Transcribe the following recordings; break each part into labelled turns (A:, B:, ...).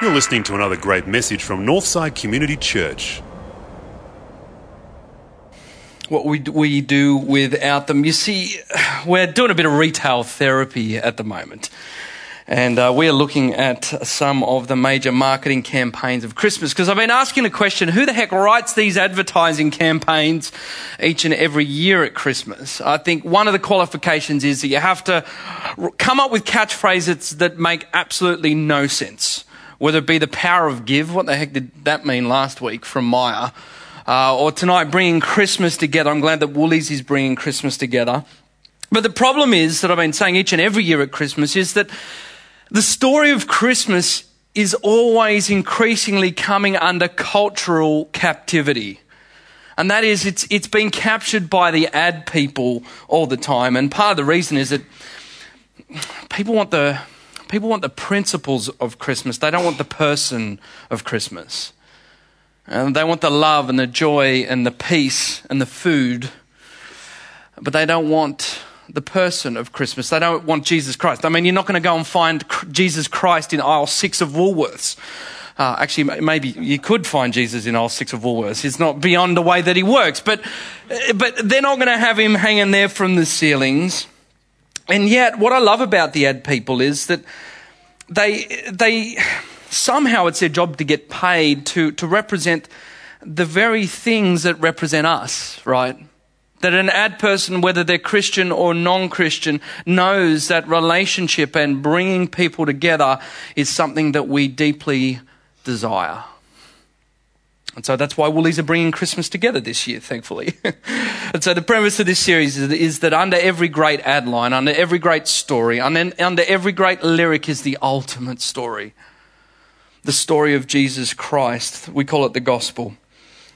A: You're listening to another great message from Northside Community Church.
B: what we, we do without them. You see, we're doing a bit of retail therapy at the moment. And uh, we're looking at some of the major marketing campaigns of Christmas because I've been asking the question who the heck writes these advertising campaigns each and every year at Christmas? I think one of the qualifications is that you have to come up with catchphrases that make absolutely no sense. Whether it be the power of give, what the heck did that mean last week from Myer? Uh, or tonight, bringing Christmas together. I'm glad that Woolies is bringing Christmas together. But the problem is that I've been saying each and every year at Christmas is that the story of Christmas is always increasingly coming under cultural captivity. And that is, it's, it's been captured by the ad people all the time. And part of the reason is that people want the, people want the principles of Christmas. They don't want the person of Christmas. And they want the love and the joy and the peace and the food. But they don't want the person of Christmas. They don't want Jesus Christ. I mean, you're not going to go and find Jesus Christ in aisle six of Woolworths. Uh, actually, maybe you could find Jesus in aisle six of Woolworths. It's not beyond the way that he works, but but they're not going to have him hanging there from the ceilings. And yet, what I love about the ad people is that they they somehow it's their job to get paid to to represent the very things that represent us, right? That an ad person, whether they're Christian or non Christian, knows that relationship and bringing people together is something that we deeply desire. And so that's why Woolies are bringing Christmas together this year, thankfully. and so the premise of this series is, is, that under every great ad line, under every great story, under, under every great lyric is the ultimate story. The story of Jesus Christ. We call it the gospel.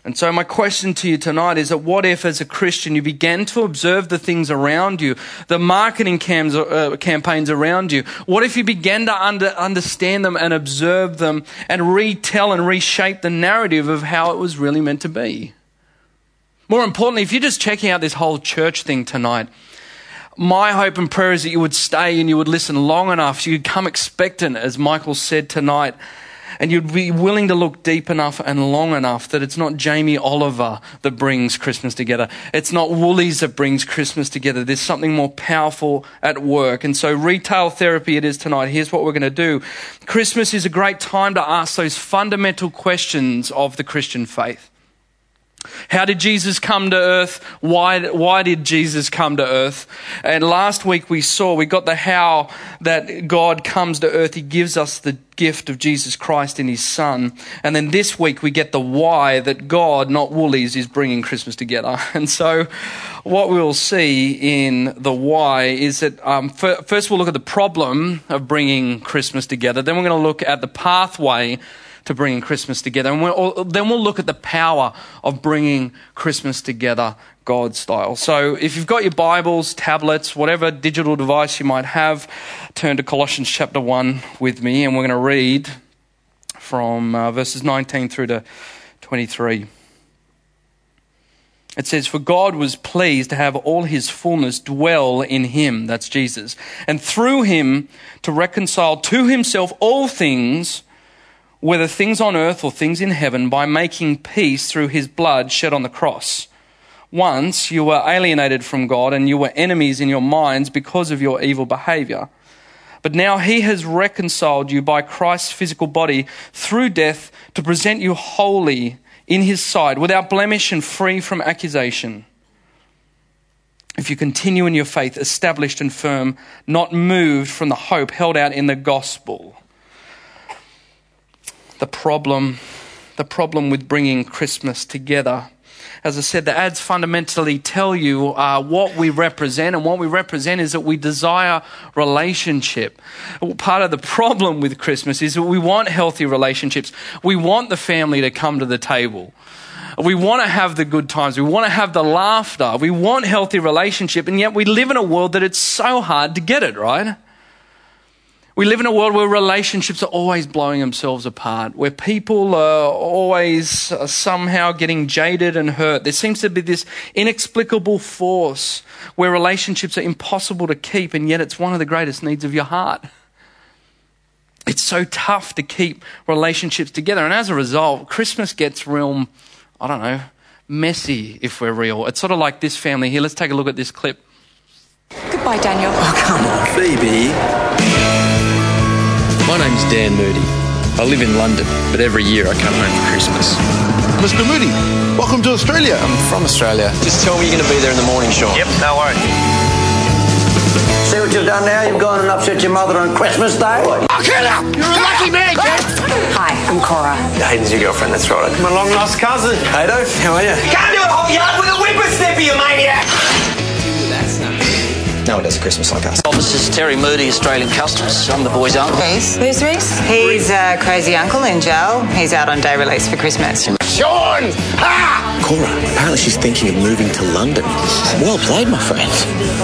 B: And so, my question to you tonight is that what if, as a Christian, you began to observe the things around you, the marketing cams, uh, campaigns around you? What if you began to under, understand them and observe them and retell and reshape the narrative of how it was really meant to be? More importantly, if you're just checking out this whole church thing tonight, my hope and prayer is that you would stay and you would listen long enough so you'd come expectant, as Michael said tonight and you'd be willing to look deep enough and long enough that it's not Jamie Oliver that brings Christmas together. It's not Woolies that brings Christmas together. There's something more powerful at work. And so retail therapy it is tonight. Here's what we're going to do. Christmas is a great time to ask those fundamental questions of the Christian faith. How did Jesus come to earth? Why, why did Jesus come to earth? And last week we saw, we got the how that God comes to earth. He gives us the gift of Jesus Christ in His Son. And then this week we get the why that God, not Woolies, is bringing Christmas together. And so what we'll see in the why is that um, first we'll look at the problem of bringing Christmas together. Then we're going to look at the pathway to bringing Christmas together. And we'll, then we'll look at the power of bringing Christmas together God style. So if you've got your Bibles, tablets, whatever digital device you might have, turn to Colossians chapter 1 with me, and we're going to read from uh, verses 19 through to 23. It says, For God was pleased to have all his fullness dwell in him, that's Jesus, and through him to reconcile to himself all things whether things on earth or things in heaven, by making peace through his blood shed on the cross. Once you were alienated from God and you were enemies in your minds because of your evil behavior. But now he has reconciled you by Christ's physical body through death to present you holy in his sight, without blemish and free from accusation. If you continue in your faith, established and firm, not moved from the hope held out in the gospel the problem, the problem with bringing Christmas together. As I said, the ads fundamentally tell you uh, what we represent, and what we represent is that we desire relationship. Part of the problem with Christmas is that we want healthy relationships. We want the family to come to the table. We want to have the good times. We want to have the laughter. We want healthy relationship, and yet we live in a world that it's so hard to get it, right? We live in a world where relationships are always blowing themselves apart, where people are always uh, somehow getting jaded and hurt. There seems to be this inexplicable force where relationships are impossible to keep, and yet it's one of the greatest needs of your heart. It's so tough to keep relationships together, and as a result, Christmas gets real, I don't know, messy if we're real. It's sort of like this family here. Let's take a look at this clip.
C: Goodbye, Daniel.
D: Oh, come on, Phoebe.
E: My name's Dan Moody. I live in London, but every year I come home for Christmas.
F: Mr. Moody, welcome to Australia.
E: I'm from Australia. Just tell me you're going to be there in the morning, Sean.
G: Yep, no worries.
H: See what you've done now? You've gone and upset your mother on Christmas Day?
F: You're a lucky man, Jack.
C: Hi, I'm Cora.
E: Hayden's your girlfriend, that's right.
G: My long lost cousin.
E: Haydo, how are you?
G: Can't do a whole yard with a whipper snipper, you maniac!
E: No one does a Christmas like us.
H: This is Terry Moody, Australian Customs. I'm the boy's uncle.
C: Reese. Who's Reese? He's a crazy uncle in jail. He's out on day release for Christmas.
F: Sean! Ha!
D: Cora, apparently she's thinking of moving to London. Well played, my friend.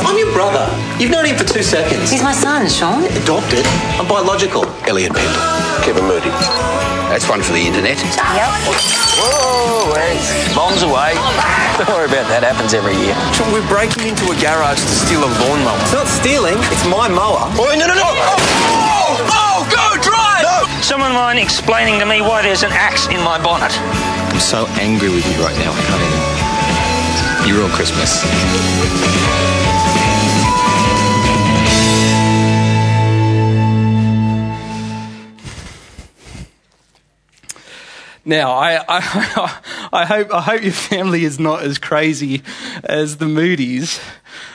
E: I'm your brother. You've known him for two seconds.
C: He's my son, Sean.
D: Adopted.
E: I'm biological.
D: Elliot Bender.
F: Kevin Moody. That's one for the internet.
C: Yep.
H: Whoa, hey. Bombs away.
E: Don't worry about that, happens every year. We're breaking into a garage to steal a lawnmower. It's not stealing, it's my mower. Oh, no, no, no!
G: Oh, oh, oh, go drive! No. Someone mind explaining to me why there's an axe in my bonnet?
E: I'm so angry with you right now, I can't even. You ruined Christmas.
B: Now, I, I, I, hope, I hope your family is not as crazy as the Moody's.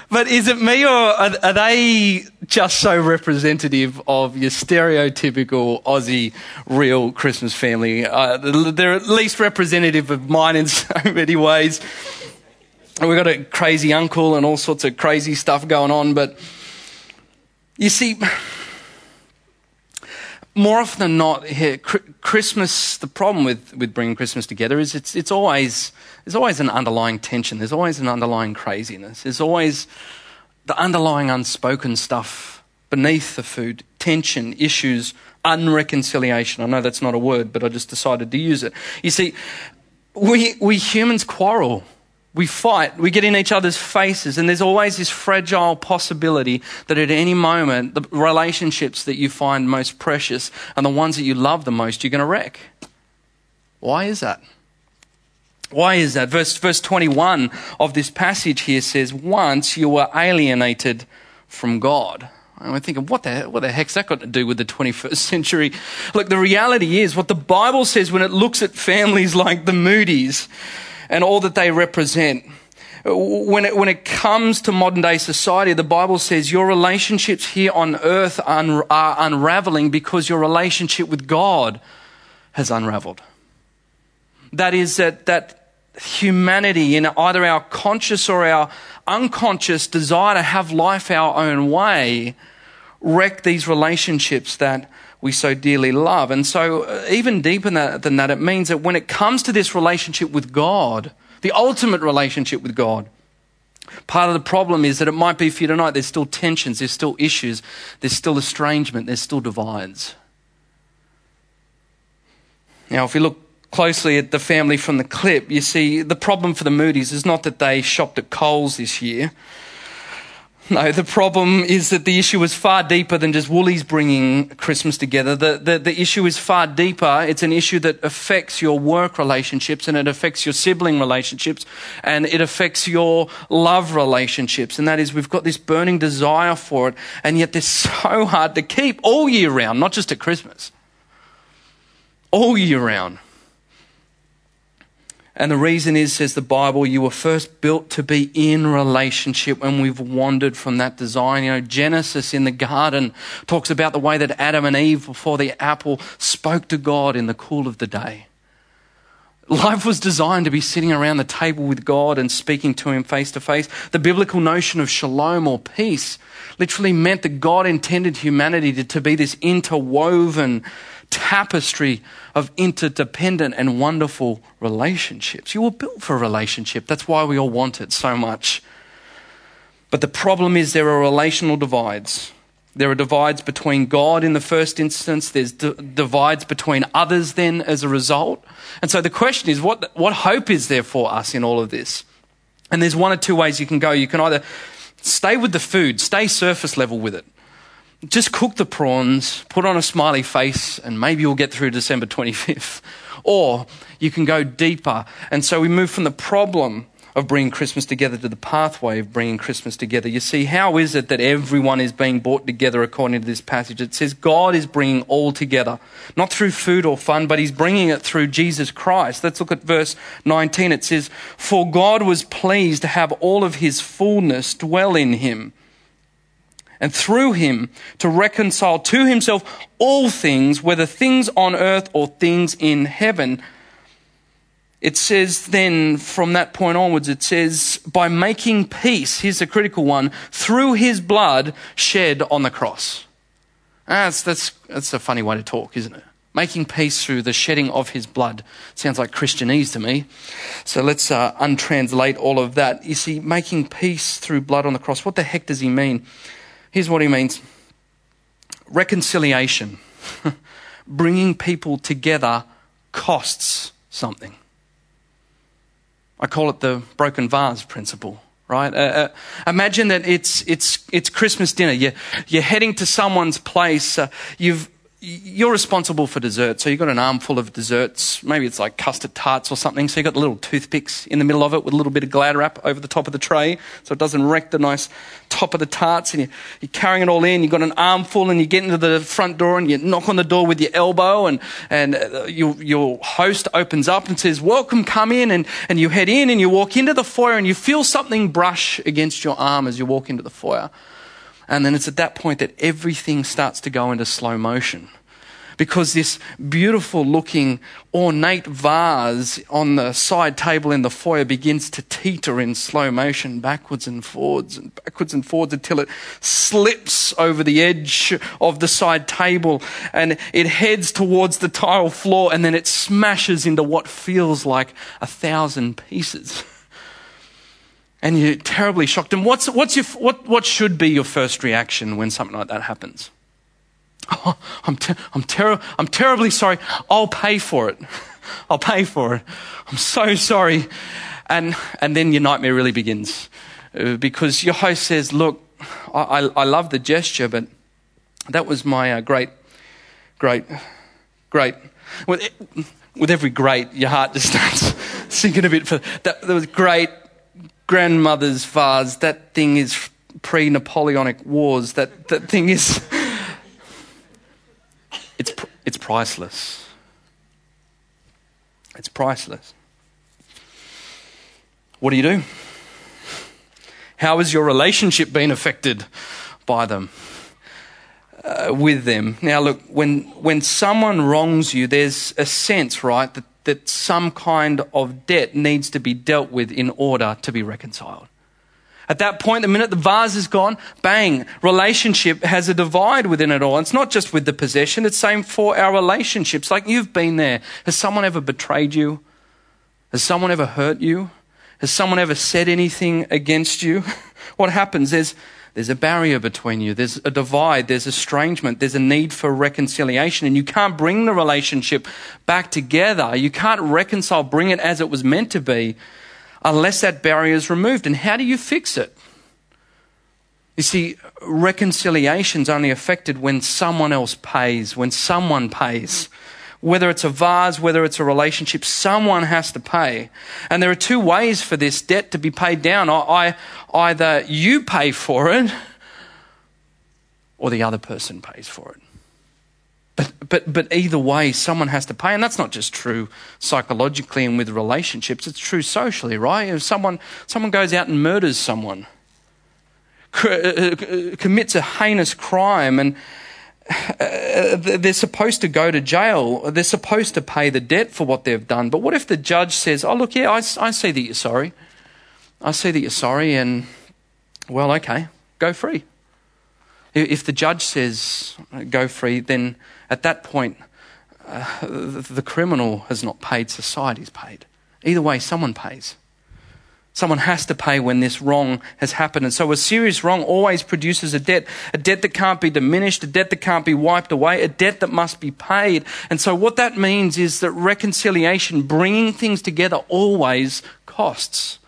B: But is it me or are, are they just so representative of your stereotypical Aussie real Christmas family? Uh, they're at least representative of mine in so many ways. We've got a crazy uncle and all sorts of crazy stuff going on, but you see, more often than not, here, Christmas, the problem with, with bringing Christmas together is it's, it's always, there's always an underlying tension. There's always an underlying craziness. There's always the underlying unspoken stuff beneath the food, tension, issues, unreconciliation. I know that's not a word, but I just decided to use it. You see, we, we humans quarrel. We fight, we get in each other's faces, and there's always this fragile possibility that at any moment, the relationships that you find most precious and the ones that you love the most, you're going to wreck. Why is that? Why is that? Verse, verse 21 of this passage here says, Once you were alienated from God. And we're thinking, what the, what the heck's that got to do with the 21st century? Look, the reality is what the Bible says when it looks at families like the Moody's and all that they represent. When it, when it comes to modern day society, the Bible says your relationships here on earth are, unraveling because your relationship with God has unraveled. That is that, that humanity in either our conscious or our unconscious desire to have life our own way wreck these relationships that we so dearly love. And so, uh, even deeper than that, it means that when it comes to this relationship with God, the ultimate relationship with God, part of the problem is that it might be for you tonight, there's still tensions, there's still issues, there's still estrangement, there's still divides. Now, if you look closely at the family from the clip, you see the problem for the Moody's is not that they shopped at Coles this year. No, the problem is that the issue is far deeper than just Woolies bringing Christmas together. The, the, the, issue is far deeper. It's an issue that affects your work relationships and it affects your sibling relationships and it affects your love relationships. And that is, we've got this burning desire for it and yet they're so hard to keep all year round, not just at Christmas. All year round. And the reason is, says the Bible, you were first built to be in relationship when we've wandered from that design. You know, Genesis in the garden talks about the way that Adam and Eve before the apple spoke to God in the cool of the day. Life was designed to be sitting around the table with God and speaking to Him face to face. The biblical notion of shalom or peace literally meant that God intended humanity to, to be this interwoven tapestry of interdependent and wonderful relationships. You were built for a relationship. That's why we all want it so much. But the problem is there are relational divides. There are divides between God in the first instance. There's d- divides between others then as a result. And so the question is, what, what hope is there for us in all of this? And there's one or two ways you can go. You can either stay with the food, stay surface level with it. Just cook the prawns, put on a smiley face, and maybe you'll get through December 25th. Or you can go deeper. And so we move from the problem of bringing Christmas together to the pathway of bringing Christmas together. You see, how is it that everyone is being brought together according to this passage? It says God is bringing all together, not through food or fun, but He's bringing it through Jesus Christ. Let's look at verse 19. It says, For God was pleased to have all of His fullness dwell in Him and through him to reconcile to himself all things, whether things on earth or things in heaven. It says then, from that point onwards, it says, by making peace, here's the critical one, through his blood shed on the cross. That's, that's, that's a funny way to talk, isn't it? Making peace through the shedding of his blood. Sounds like Christianese to me. So let's uh, untranslate all of that. You see, making peace through blood on the cross. What the heck does he mean? Here's what he means reconciliation, bringing people together costs something. I call it the broken vase principle, right? Uh, uh, imagine that it's, it's, it's Christmas dinner. You're, you're heading to someone's place. Uh, you've, you're responsible for dessert. So you've got an armful of desserts. Maybe it's like custard tarts or something. So you've got little toothpicks in the middle of it with a little bit of glad wrap over the top of the tray so it doesn't wreck the nice top of the tarts. And you're, carrying it all in. You've got an armful and you get into the front door and you knock on the door with your elbow and, and uh, your, your host opens up and says, welcome, come in. And, and you head in and you walk into the foyer and you feel something brush against your arm as you walk into the foyer. And then it's at that point that everything starts to go into slow motion. Because this beautiful looking ornate vase on the side table in the foyer begins to teeter in slow motion backwards and forwards and backwards and forwards until it slips over the edge of the side table and it heads towards the tile floor and then it smashes into what feels like a thousand pieces and you're terribly shocked. And what's, what's your, what, what should be your first reaction when something like that happens? Oh, I'm, ter- I'm, ter- I'm terribly sorry. I'll pay for it. I'll pay for it. I'm so sorry. And, and then your nightmare really begins uh, because your host says, Look, I, I, I, love the gesture, but that was my uh, great, great, great. With, with every great, your heart just starts sinking a bit. For that, that was great grandmother's vase. That thing is pre Napoleonic wars. That, that thing is. It's, it's priceless. It's priceless. What do you do? How has your relationship been affected by them? Uh, with them. Now, look, when, when someone wrongs you, there's a sense, right, that that some kind of debt needs to be dealt with in order to be reconciled. At that point, the minute the vase is gone, bang, relationship has a divide within it all. It's not just with the possession, it's same for our relationships. Like you've been there. Has someone ever betrayed you? Has someone ever hurt you? Has someone ever said anything against you? What happens? There's there's a barrier between you. There's a divide. There's estrangement. There's a need for reconciliation. And you can't bring the relationship back together. You can't reconcile, bring it as it was meant to be, unless that barrier is removed. And how do you fix it? You see, reconciliation's only affected when someone else pays, when someone pays whether it's a vase, whether it's a relationship, someone has to pay. And there are two ways for this debt to be paid down. I, either you pay for it or the other person pays for it. But, but, but either way, someone has to pay. And that's not just true psychologically and with relationships, it's true socially, right? If someone, someone goes out and murders someone, uh, uh, commits a heinous crime, and, uh, they're supposed to go to jail. They're supposed to pay the debt for what they've done. But what if the judge says, Oh, look, yeah, I, I see that you're sorry. I see that you're sorry, and, well, okay, go free. If the judge says, Go free, then at that point, uh, the criminal has not paid, society's paid. Either way, someone pays. Someone has to pay when this wrong has happened. And so a serious wrong always produces a debt, a debt that can't be diminished, a debt that can't be wiped away, a debt that must be paid. And so what that means is that reconciliation, bringing things together, always costs.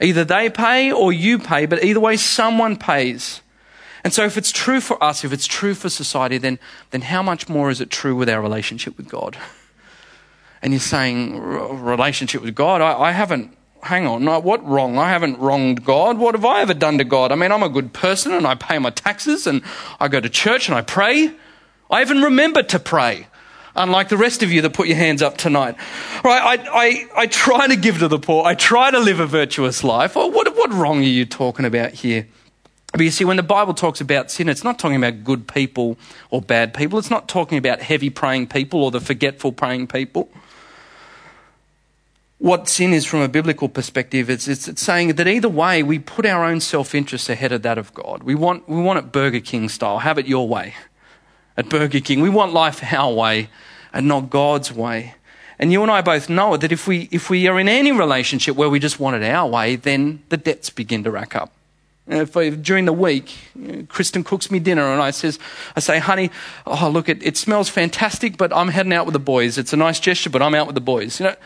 B: Either they pay or you pay, but either way, someone pays. And so if it's true for us, if it's true for society, then, then how much more is it true with our relationship with God? And you're saying, relationship with God? I, I haven't hang on, what wrong? I haven't wronged God. What have I ever done to God? I mean, I'm a good person and I pay my taxes and I go to church and I pray. I even remember to pray, unlike the rest of you that put your hands up tonight. Right? I, I, I try to give to the poor. I try to live a virtuous life. What, what wrong are you talking about here? But you see, when the Bible talks about sin, it's not talking about good people or bad people. It's not talking about heavy praying people or the forgetful praying people what sin is from a biblical perspective, it's, it's, it's saying that either way, we put our own self interest ahead of that of God. We want, we want it Burger King style. Have it your way at Burger King. We want life our way and not God's way. And you and I both know that if we, if we are in any relationship where we just want it our way, then the debts begin to rack up. Uh, if I, during the week, Kristen cooks me dinner and I says, I say, honey, oh look, it, it smells fantastic, but I'm heading out with the boys. It's a nice gesture, but I'm out with the boys. You know,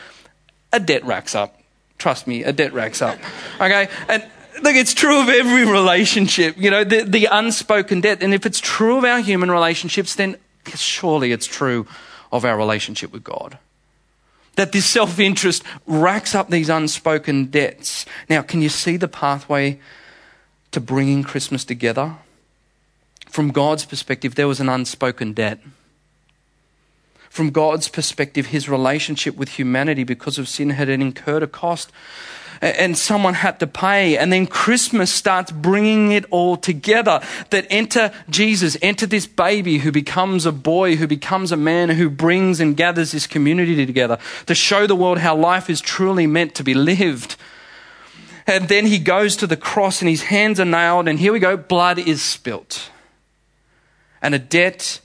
B: a debt racks up. Trust me, a debt racks up. Okay? And look, it's true of every relationship, you know, the, the unspoken debt. And if it's true of our human relationships, then surely it's true of our relationship with God. That this self interest racks up these unspoken debts. Now, can you see the pathway to bringing Christmas together? From God's perspective, there was an unspoken debt from God's perspective, his relationship with humanity because of sin had incurred a cost and someone had to pay. And then Christmas starts bringing it all together. That enter Jesus, enter this baby who becomes a boy, who becomes a man, who brings and gathers this community together to show the world how life is truly meant to be lived. And then he goes to the cross and his hands are nailed, and here we go blood is spilt. And a debt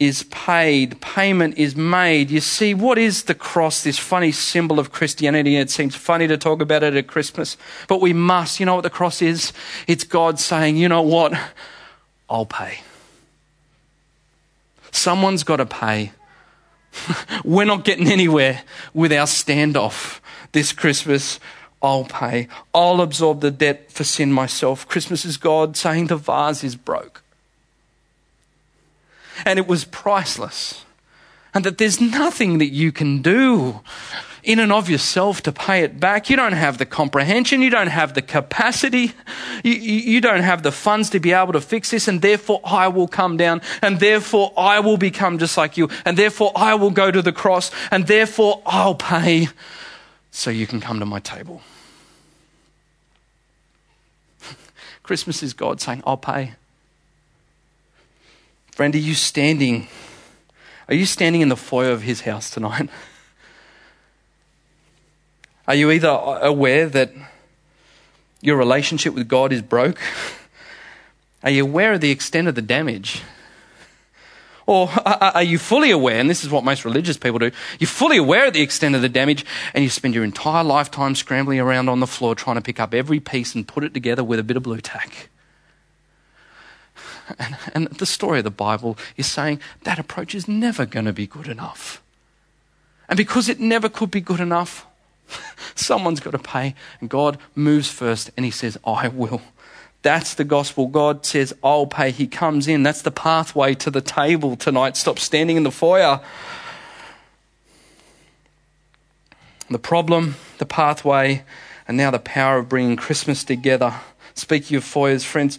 B: is paid, payment is made. You see, what is the cross, this funny symbol of Christianity? It seems funny to talk about it at Christmas, but we must. You know what the cross is? It's God saying, you know what? I'll pay. Someone's got to pay. We're not getting anywhere with our standoff this Christmas. I'll pay. I'll absorb the debt for sin myself. Christmas is God saying the vase is broke and it was priceless. And that there's nothing that you can do in and of yourself to pay it back. You don't have the comprehension. You don't have the capacity. You, you, don't have the funds to be able to fix this. And therefore, I will come down. And therefore, I will become just like you. And therefore, I will go to the cross. And therefore, I'll pay so you can come to my table. Christmas is God saying, I'll pay. Friend, are you standing? Are you standing in the foyer of his house tonight? Are you either aware that your relationship with God is broke? Are you aware of the extent of the damage? Or are you fully aware, and this is what most religious people do, you're fully aware of the extent of the damage and you spend your entire lifetime scrambling around on the floor trying to pick up every piece and put it together with a bit of Blu Tack? And, and the story of the Bible is saying that approach is never going to be good enough. And because it never could be good enough, someone's got to pay. And God moves first and He says, I will. That's the gospel. God says, I'll pay. He comes in. That's the pathway to the table tonight. Stop standing in the foyer. The problem, the pathway, and now the power of bringing Christmas together. Speaking of foyers, friends,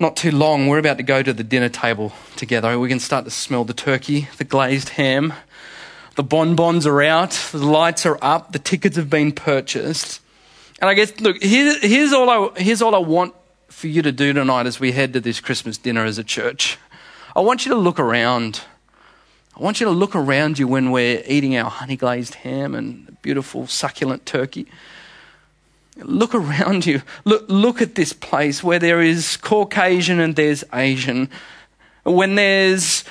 B: not too long, we're about to go to the dinner table together. We can start to smell the turkey, the glazed ham. The bonbons are out, the lights are up, the tickets have been purchased. And I guess, look, here, here's, all I, here's all I want for you to do tonight as we head to this Christmas dinner as a church. I want you to look around. I want you to look around you when we're eating our honey glazed ham and beautiful succulent turkey. Look around you. Look, look at this place where there is Caucasian and there's Asian. When there's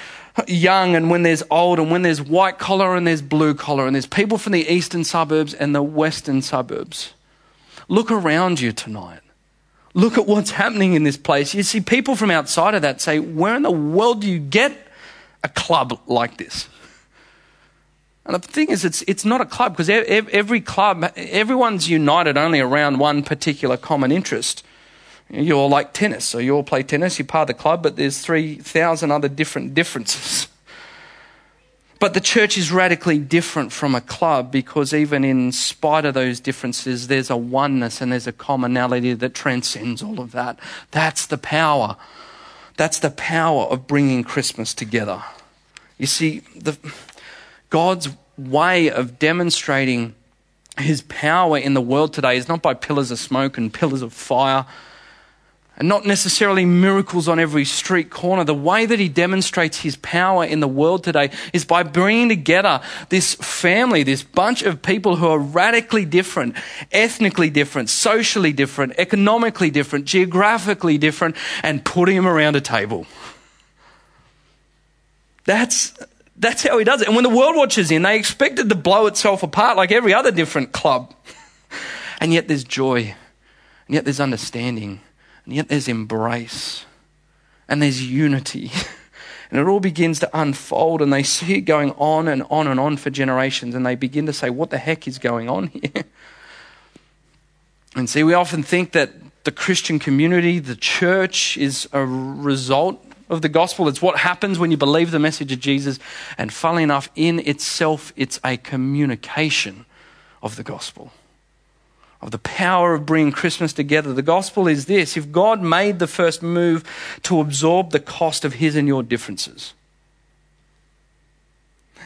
B: young and when there's old and when there's white collar and there's blue collar and there's people from the eastern suburbs and the western suburbs. Look around you tonight. Look at what's happening in this place. You see people from outside of that say, Where in the world do you get a club like this? And the thing is, it's, it's not a club because every club, everyone's united only around one particular common interest. You all like tennis, so you all play tennis, you're part of the club, but there's 3,000 other different differences. But the church is radically different from a club because, even in spite of those differences, there's a oneness and there's a commonality that transcends all of that. That's the power. That's the power of bringing Christmas together. You see, the, God's way of demonstrating his power in the world today is not by pillars of smoke and pillars of fire and not necessarily miracles on every street corner. The way that he demonstrates his power in the world today is by bringing together this family, this bunch of people who are radically different, ethnically different, socially different, economically different, geographically different, and putting them around a table. That's, that's how he does it. And when the world watches in, they expect it to blow itself apart like every other different club. And yet there's joy, and yet there's understanding and yet there's embrace and there's unity. And it all begins to unfold, and they see it going on and on and on for generations, and they begin to say, What the heck is going on here? And see, we often think that the Christian community, the church, is a result of the gospel. It's what happens when you believe the message of Jesus. And funnily enough, in itself, it's a communication of the gospel of the power of bringing Christmas together. The gospel is this if God made the first move to absorb the cost of his and your differences,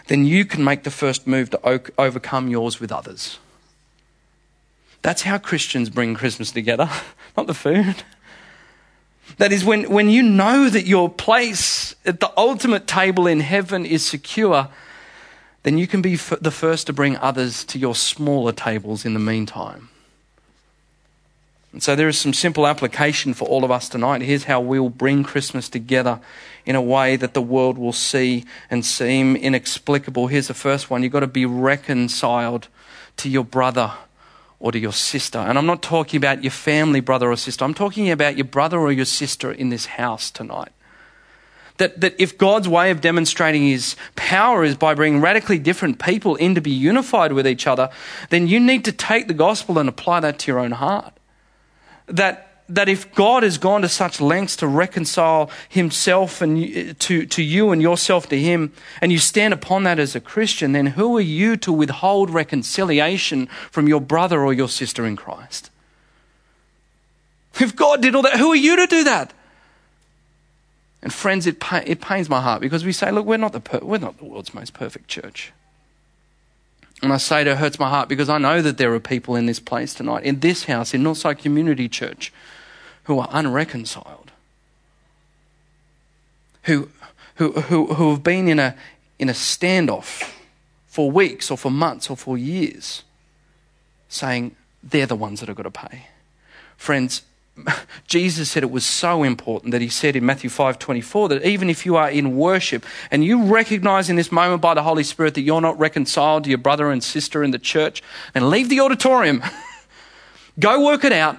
B: then you can make the first move to overcome yours with others. That's how Christians bring Christmas together, not the food. That is, when, when you know that your place at the ultimate table in heaven is secure, then you can be the first to bring others to your smaller tables in the meantime. And so there is some simple application for all of us tonight. Here's how we'll bring Christmas together in a way that the world will see and seem inexplicable. Here's the first one you've got to be reconciled to your brother or to your sister. And I'm not talking about your family brother or sister, I'm talking about your brother or your sister in this house tonight. That, that if God's way of demonstrating his power is by bringing radically different people in to be unified with each other, then you need to take the gospel and apply that to your own heart that that if God has gone to such lengths to reconcile himself and to, to you and yourself to him, and you stand upon that as a Christian, then who are you to withhold reconciliation from your brother or your sister in Christ? If God did all that, who are you to do that? And friends, it, it pains my heart because we say, look, we're not, the per- we're not the world's most perfect church. And I say it, it hurts my heart because I know that there are people in this place tonight, in this house, in Northside Community Church, who are unreconciled, who, who, who, who have been in a, in a standoff for weeks or for months or for years, saying they're the ones that are going to pay. Friends, Jesus said it was so important that he said in Matthew 5:24 that even if you are in worship and you recognize in this moment by the Holy Spirit that you're not reconciled to your brother and sister in the church, and leave the auditorium. Go work it out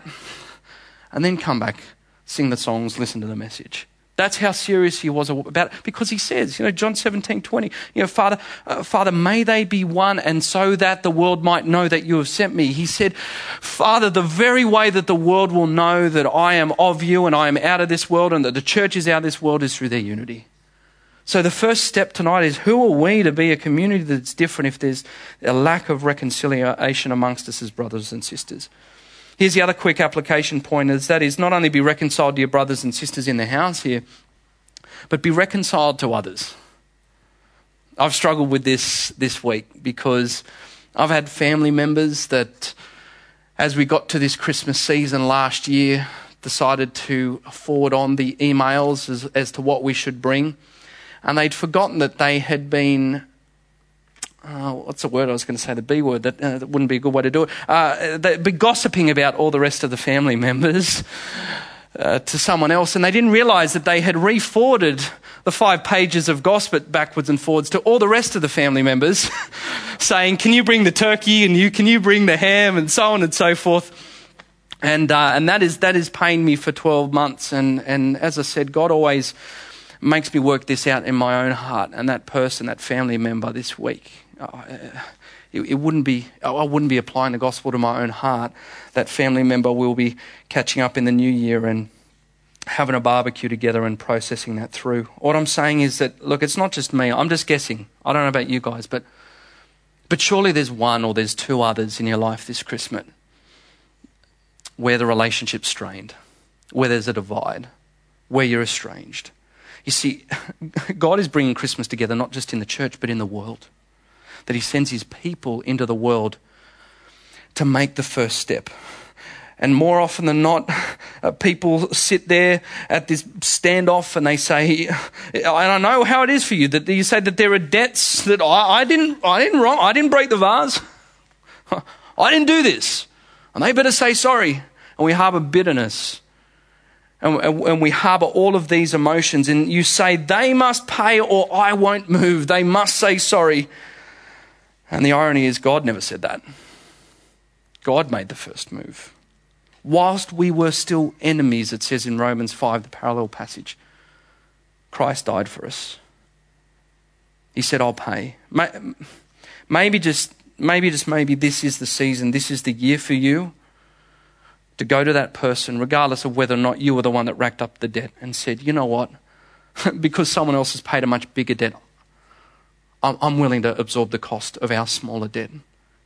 B: and then come back, sing the songs, listen to the message. That's how serious he was about it. Because he says, you know, John 17, 20, you know, Father, uh, Father, may they be one and so that the world might know that you have sent me. He said, Father, the very way that the world will know that I am of you and I am out of this world and that the church is out of this world is through their unity. So the first step tonight is who are we to be a community that's different if there's a lack of reconciliation amongst us as brothers and sisters? Here's the other quick application point is that is not only be reconciled to your brothers and sisters in the house here, but be reconciled to others. I've struggled with this this week because I've had family members that, as we got to this Christmas season last year, decided to forward on the emails as, as to what we should bring. And they'd forgotten that they had been uh, what's the word I was going to say? The B word. That, uh, that wouldn't be a good way to do it. Uh, they'd be gossiping about all the rest of the family members uh, to someone else, and they didn't realize that they had re forwarded the five pages of gospel backwards and forwards to all the rest of the family members, saying, Can you bring the turkey and you can you bring the ham and so on and so forth. And, uh, and that, is, that has pained me for 12 months. And, and as I said, God always makes me work this out in my own heart. And that person, that family member this week, Uh, it, it wouldn't be, I wouldn't be applying the gospel to my own heart. That family member will be catching up in the new year and having a barbecue together and processing that through. What I'm saying is that, look, it's not just me. I'm just guessing. I don't know about you guys, but, but surely there's one or there's two others in your life this Christmas where the relationship's strained, where there's a divide, where you're estranged. You see, God is bringing Christmas together not just in the church, but in the world. That He sends His people into the world to make the first step. And more often than not, uh, people sit there at this standoff and they say, I don't know how it is for you, that you say that there are debts that I, I didn't, I didn't wrong, I didn't break the vase. I didn't do this. And they better say sorry. And we harbor bitterness. And, and we harbor all of these emotions. And you say, they must pay or I won't move. They must say sorry. And the irony is, God never said that. God made the first move. Whilst we were still enemies, it says in Romans 5, the parallel passage, Christ died for us. He said, I'll pay. Maybe just maybe just maybe this is the season, this is the year for you to go to that person, regardless of whether or not you were the one that racked up the debt, and said, you know what? because someone else has paid a much bigger debt, I'm willing to absorb the cost of our smaller debt.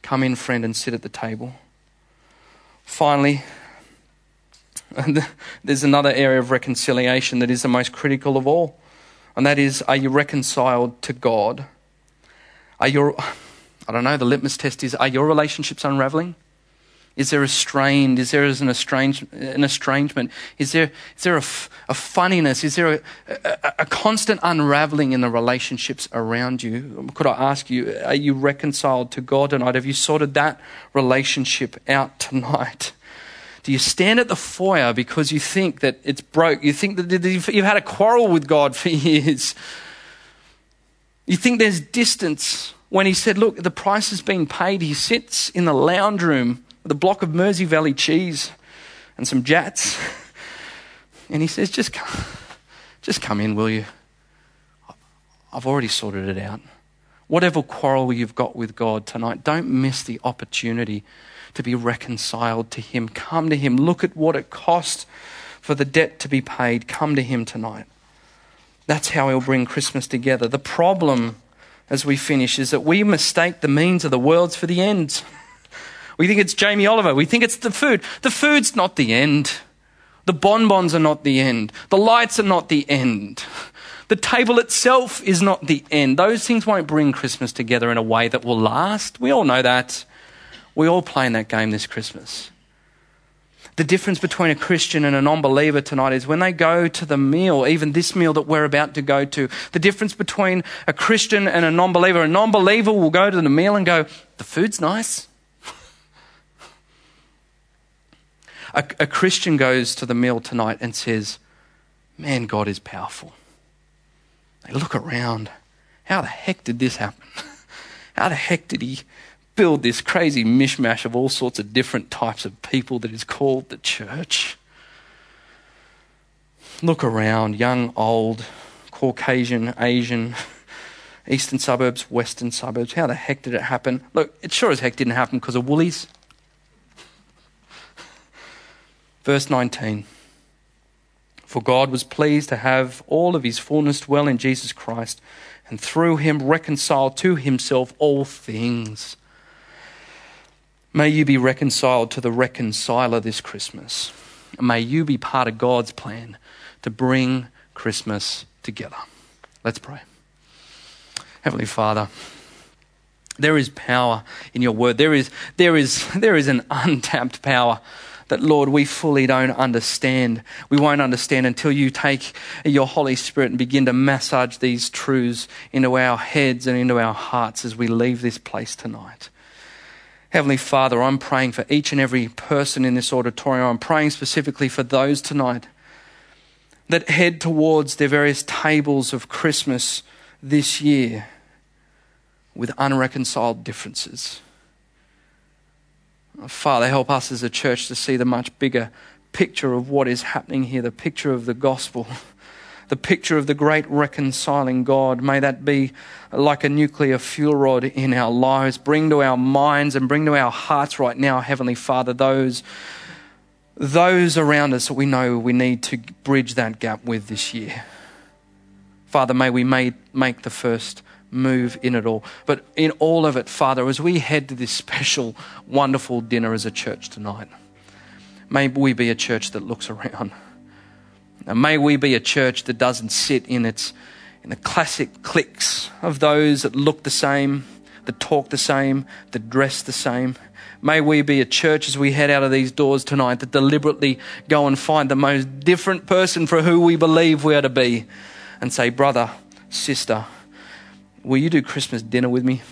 B: Come in, friend, and sit at the table. Finally, there's another area of reconciliation that is the most critical of all, and that is are you reconciled to God? Are your I don't know, the litmus test is are your relationships unraveling? Is there a strain? Is there an, estrange, an estrangement? Is there, is there a, a funniness? Is there a, a, a, constant unraveling in the relationships around you? Could I ask you, are you reconciled to God tonight? Have you sorted that relationship out tonight? Do you stand at the foyer because you think that it's broke? You think that you've had a quarrel with God for years? You think there's distance when he said, Look, the price has been paid. He sits in the lounge room a block of Mersey Valley cheese and some Jatz. And he says, Just come, just come in, will you? I've already sorted it out. Whatever quarrel you've got with God tonight, don't miss the opportunity to be reconciled to Him. Come to Him. Look at what it cost for the debt to be paid. Come to Him tonight. That's how He'll bring Christmas together. The problem as we finish is that we mistake the means of the worlds for the ends. We think it's Jamie Oliver. We think it's the food. The food's not the end. The bonbons are not the end. The lights are not the end. The table itself is not the end. Those things won't bring Christmas together in a way that will last. We all know that. We all play in that game this Christmas. The difference between a Christian and a non believer tonight is when they go to the meal, even this meal that we're about to go to, the difference between a Christian and a non believer, a non believer will go to the meal and go, The food's nice. A, a Christian goes to the meal tonight and says, Man, God is powerful. They look around. How the heck did this happen? How the heck did he build this crazy mishmash of all sorts of different types of people that is called the church. Look around, young, old, Caucasian, Asian, eastern suburbs, western suburbs. How the heck did it happen? Look, it sure as heck didn't happen because of Woolies. Verse 19 For God was pleased to have all of his fullness dwell in Jesus Christ, and through him reconcile to himself all things May you be reconciled to the reconciler this Christmas. May you be part of God's plan to bring Christmas together. Let's pray. Heavenly Father, there is power in your word. There is, there is, there is an untapped power that, Lord, we fully don't understand. We won't understand until you take your Holy Spirit and begin to massage these truths into our heads and into our hearts as we leave this place tonight. Heavenly Father, I'm praying for each and every person in this auditorium. I'm praying specifically for those tonight that head towards their various tables of Christmas this year with unreconciled differences. Father, help us as a church to see the much bigger picture of what is happening here, the picture of the gospel, the picture of the great reconciling God. May that be like a nuclear fuel rod in our lives. Bring to our minds and bring to our hearts right now, Heavenly Father, those, those around us that we know we need to bridge that gap with this year. Father, may we make the first move in it all. But in all of it, Father, as we head to this special, wonderful dinner as a church tonight, may we be a church that looks around. And may we be a church that doesn't sit in its in the classic cliques of those that look the same, that talk the same, that dress the same. May we be a church as we head out of these doors tonight that deliberately go and find the most different person for who we believe we are to be and say, brother, sister, will you do Christmas dinner with me?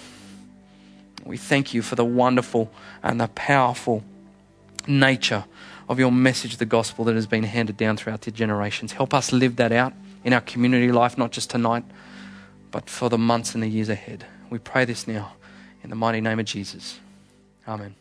B: We thank you for the wonderful and the powerful nature of your message, the gospel that has been handed down throughout the generations. Help us live that out in our community life, not just tonight, but for the months and the years ahead. We pray this now in the mighty name of Jesus. Amen.